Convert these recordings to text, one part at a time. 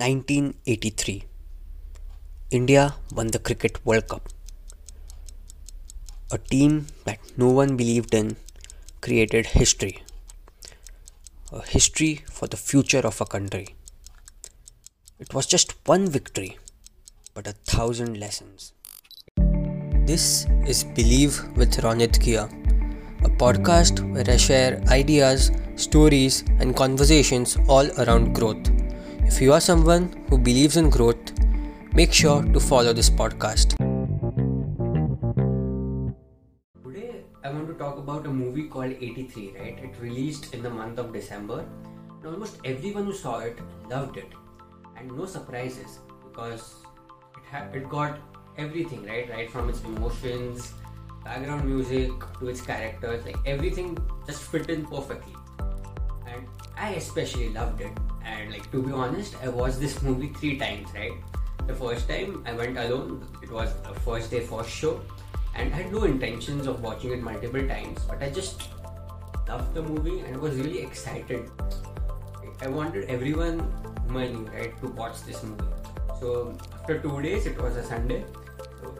1983 India won the Cricket World Cup. A team that no one believed in created history. A history for the future of a country. It was just one victory, but a thousand lessons. This is Believe with Ronit Kia, a podcast where I share ideas, stories, and conversations all around growth. If you are someone who believes in growth, make sure to follow this podcast. Today, I want to talk about a movie called 83, right? It released in the month of December, and almost everyone who saw it loved it. And no surprises because it, ha- it got everything, right? Right from its emotions, background music to its characters, like everything just fit in perfectly. And I especially loved it and like to be honest i watched this movie three times right? The first time i went alone. It was a first day first show. And I had no intentions of watching it multiple times but i just loved the movie and was really excited. I wanted everyone i knew right to watch this movie. So after two days it was a sunday. So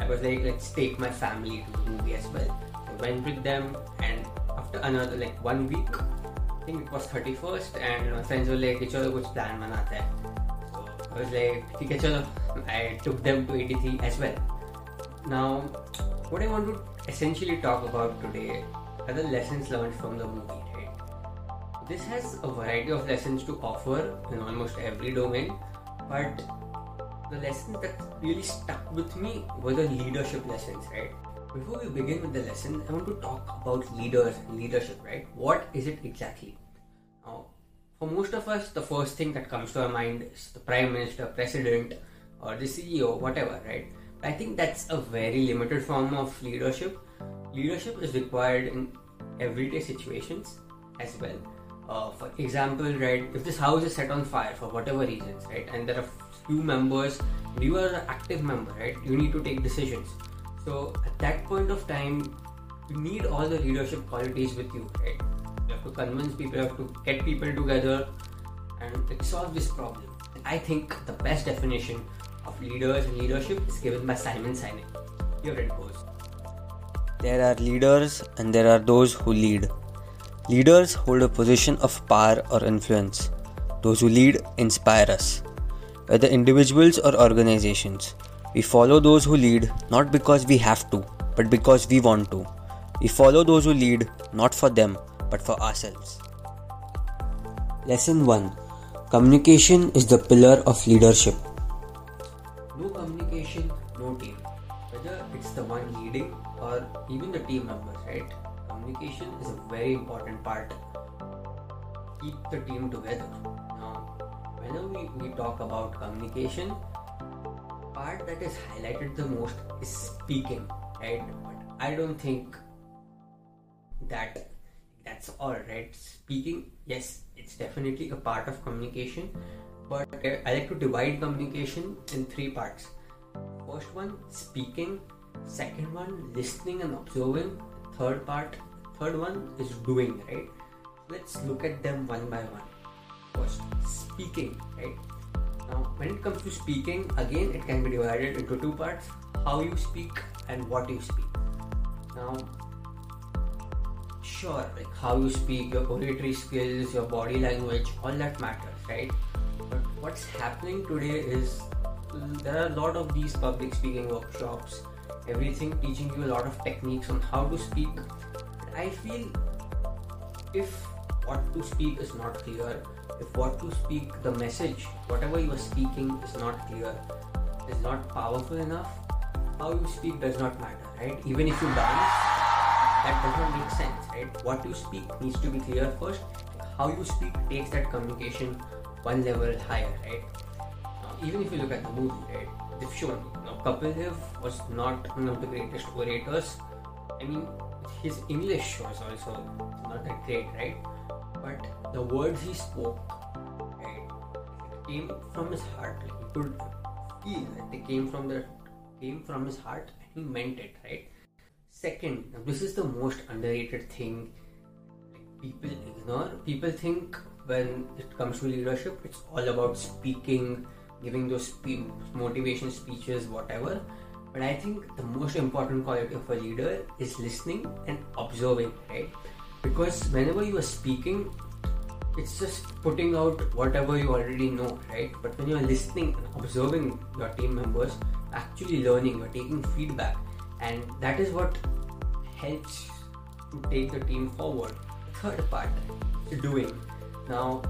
i was like let's take my family to the movie as well. I went with them and after another like one week think it was 31st and my friends were like चलो कुछ plan बनाते हैं so I was like ठीक है चलो I took them to 83 as well now what I want to essentially talk about today are the lessons learned from the movie right this has a variety of lessons to offer in almost every domain but the lessons that really stuck with me were the leadership lessons right Before we begin with the lesson, I want to talk about leaders and leadership, right? What is it exactly? Now, for most of us, the first thing that comes to our mind is the Prime Minister, President, or the CEO, whatever, right? I think that's a very limited form of leadership. Leadership is required in everyday situations as well. Uh, for example, right, if this house is set on fire for whatever reasons, right, and there are few members, you are an active member, right, you need to take decisions so at that point of time, you need all the leadership qualities with you, right? You have to convince people, you have to get people together and solve this problem. I think the best definition of leaders and leadership is given by Simon Sinek. Here it goes. There are leaders and there are those who lead. Leaders hold a position of power or influence. Those who lead inspire us, whether individuals or organizations. We follow those who lead not because we have to, but because we want to. We follow those who lead not for them, but for ourselves. Lesson 1 Communication is the pillar of leadership. No communication, no team. Whether it's the one leading or even the team members, right? Communication is a very important part. Keep the team together. Now, whenever we, we talk about communication, part that is highlighted the most is speaking, right? But I don't think that that's all right. Speaking, yes, it's definitely a part of communication, but I like to divide communication in three parts. First one, speaking. Second one, listening and observing. Third part, third one is doing, right? Let's look at them one by one. First, speaking, right? Now, when it comes to speaking, again, it can be divided into two parts how you speak and what you speak. Now, sure, like how you speak, your oratory skills, your body language, all that matters, right? But what's happening today is there are a lot of these public speaking workshops, everything teaching you a lot of techniques on how to speak. I feel if what to speak is not clear, if what to speak, the message, whatever you are speaking is not clear, is not powerful enough, how you speak does not matter, right? Even if you dance, that does not make sense, right? What you speak needs to be clear first. How you speak takes that communication one level higher, right? Now, even if you look at the movie, right? They've shown now, Kapil Dev was not one of the greatest orators. I mean, his English was also not that great, right? But the words he spoke right, came from his heart. Like he could feel that they came from the came from his heart and he meant it, right? Second, this is the most underrated thing people ignore. People think when it comes to leadership, it's all about speaking, giving those spe- motivation speeches, whatever. But I think the most important quality of a leader is listening and observing, right? Because whenever you are speaking, it's just putting out whatever you already know, right? But when you're listening and observing your team members, actually learning, you're taking feedback, and that is what helps to take the team forward. third part, doing. Now,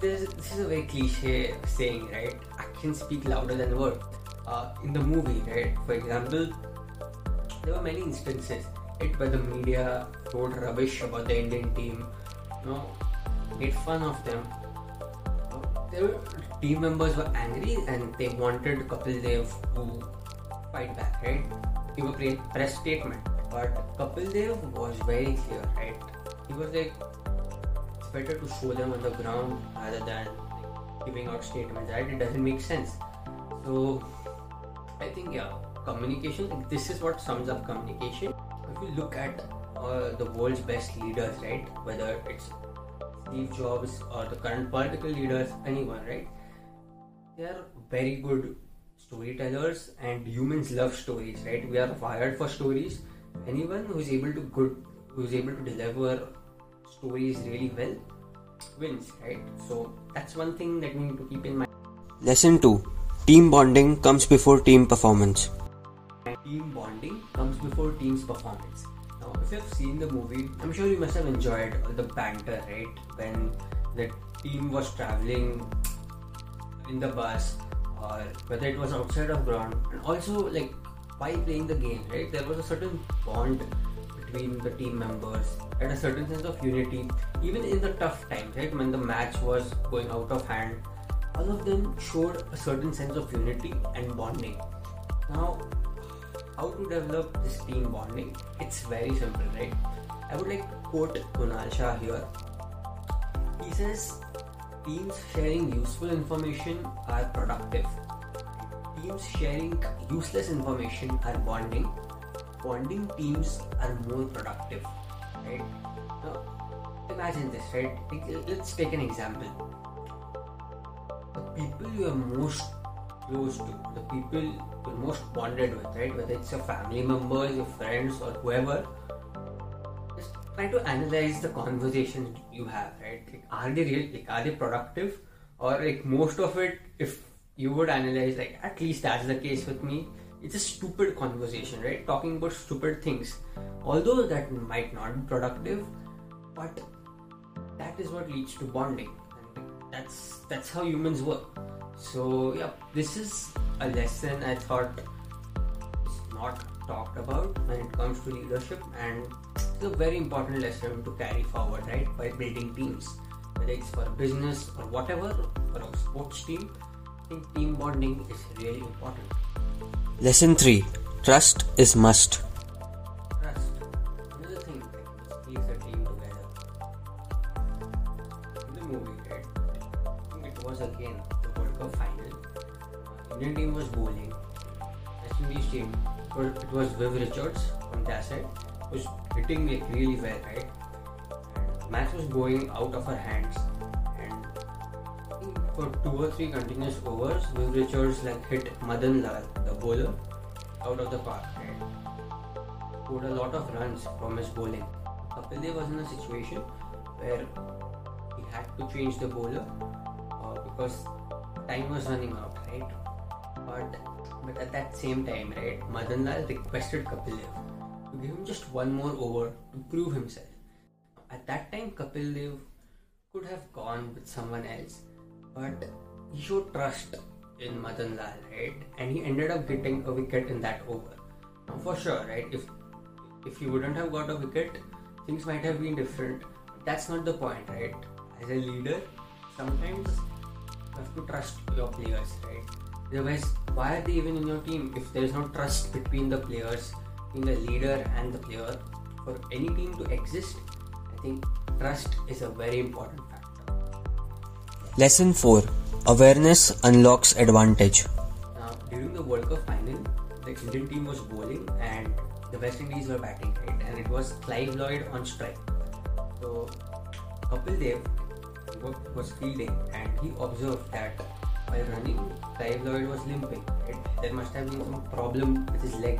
this, this is a very cliche saying, right? Actions speak louder than words. Uh, in the movie, right? For example, there were many instances right, where the media wrote rubbish about the Indian team, you know, made fun of them. Their team members were angry and they wanted Kapil Dev to fight back, right? Give a press statement. But Kapil Dev was very clear, right? He was like, it's better to show them on the ground rather than giving out statements, right? It doesn't make sense. So, I think, yeah, communication, this is what sums up communication. You look at uh, the world's best leaders, right? Whether it's Steve Jobs or the current political leaders, anyone, right? They are very good storytellers and humans love stories, right? We are wired for stories. Anyone who is able to good who is able to deliver stories really well wins, right? So that's one thing that we need to keep in mind. Lesson 2 Team bonding comes before team performance. Team bonding comes before team's performance. Now, if you've seen the movie, I'm sure you must have enjoyed the banter, right? When the team was traveling in the bus, or whether it was outside of ground, and also like while playing the game, right? There was a certain bond between the team members and a certain sense of unity, even in the tough times, right? When the match was going out of hand, all of them showed a certain sense of unity and bonding. Now, how to develop this team bonding? It's very simple, right? I would like to quote Kunal Shah here. He says, Teams sharing useful information are productive. Teams sharing useless information are bonding. Bonding teams are more productive, right? Now, imagine this, right? Let's take an example. The people you are most close to, the people you're most bonded with, right? Whether it's your family members, your friends, or whoever, just try to analyze the conversations you have, right? Like, are they real? Like, are they productive? Or like most of it, if you would analyze, like at least that's the case with me. It's a stupid conversation, right? Talking about stupid things. Although that might not be productive, but that is what leads to bonding. And that's that's how humans work. So yeah, this is a lesson I thought is not talked about when it comes to leadership and it's a very important lesson to carry forward, right? By building teams. Whether it's for business or whatever, for a sports team, I think team bonding is really important. Lesson 3 Trust is must. Trust. Another thing that keeps a team together. In the movie, right? It was again Cup final. Indian team was bowling. West Indies team, it was, Viv Richards on their side, was hitting like really well, right? And match was going out of her hands, and for two or three continuous overs, Viv Richards like hit Madan Lal, the bowler, out of the park, right? Scored a lot of runs from his bowling. Kapil was in a situation where he had to change the bowler uh, because time was running out, right? But but at that same time, right, Madan Lal requested Kapil Dev to give him just one more over to prove himself. At that time, Kapil Dev could have gone with someone else, but he showed trust in Madan Lal, right? And he ended up getting a wicket in that over. Now, for sure, right? If if he wouldn't have got a wicket, things might have been different. That's not the point, right? As a leader, sometimes you have to trust your players, right? Otherwise, why are they even in your team if there is no trust between the players, between the leader and the player? For any team to exist, I think trust is a very important factor. Lesson 4 Awareness unlocks advantage. Now, during the World Cup final, the Indian team was bowling and the West Indies were batting, right? And it was Clive Lloyd on strike. So, Kapil Dev was fielding, and he observed that while running, Clive Lloyd was limping. It, there must have been some problem with his leg,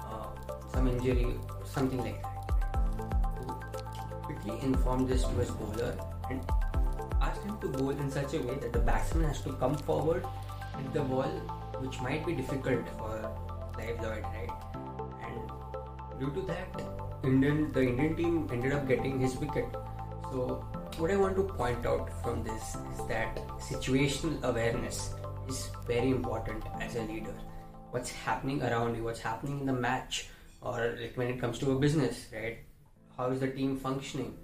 uh, some injury, something like that. He quickly informed this to his bowler and asked him to bowl in such a way that the batsman has to come forward with the ball, which might be difficult for Clive Lloyd, right? And due to that, Indian the Indian team ended up getting his wicket. So what I want to point out from this is that situational awareness is very important as a leader. What's happening around you, what's happening in the match, or like when it comes to a business, right? How is the team functioning?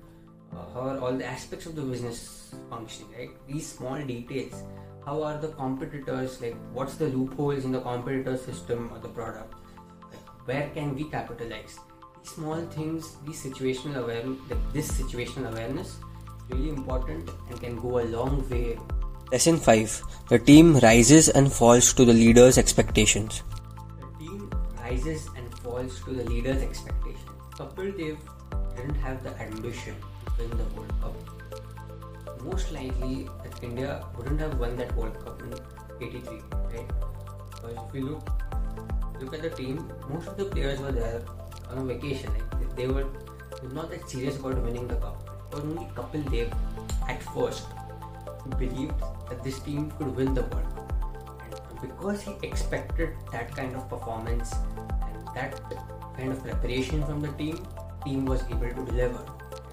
Uh, how are all the aspects of the business functioning, right? These small details. How are the competitors? Like, what's the loopholes in the competitor system or the product? Like, where can we capitalize? These small things, these situational awareness, like this situational awareness really important and can go a long way. Lesson 5 The team rises and falls to the leader's expectations. The team rises and falls to the leader's expectations. Kapil Dev didn't have the ambition to win the World Cup. Most likely, that India wouldn't have won that World Cup in '83, right? Because if you look look at the team, most of the players were there on a vacation. Like they were not that serious about winning the cup only Kapil Dev at first believed that this team could win the World Cup. And because he expected that kind of performance and that kind of preparation from the team, team was able to deliver.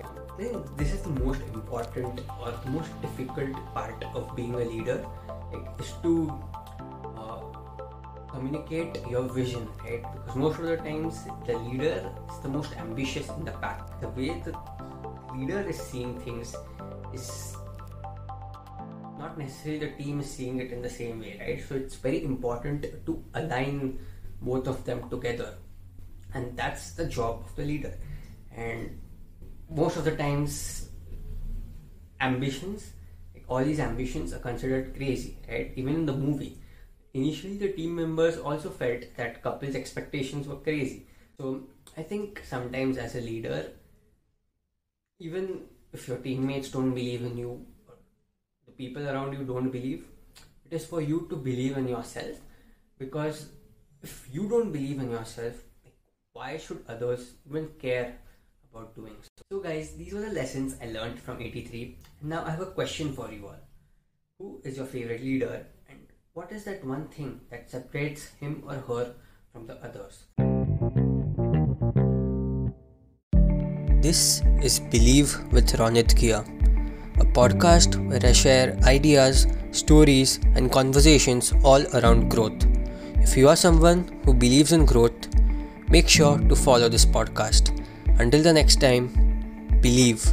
I think this is the most important or the most difficult part of being a leader is to uh, communicate your vision, right? Because most of the times the leader is the most ambitious in the pack. The way the leader is seeing things is not necessarily the team is seeing it in the same way, right? So it's very important to align both of them together, and that's the job of the leader. And most of the times, ambitions, like all these ambitions, are considered crazy, right? Even in the movie, initially the team members also felt that Kapil's expectations were crazy. So I think sometimes as a leader, even if your teammates don't believe in you, the people around you don't believe, it is for you to believe in yourself because if you don't believe in yourself, why should others even care about doing so? So, guys, these were the lessons I learned from 83. Now, I have a question for you all Who is your favorite leader, and what is that one thing that separates him or her from the others? This is Believe with Ronit Kia, a podcast where I share ideas, stories, and conversations all around growth. If you are someone who believes in growth, make sure to follow this podcast. Until the next time, believe.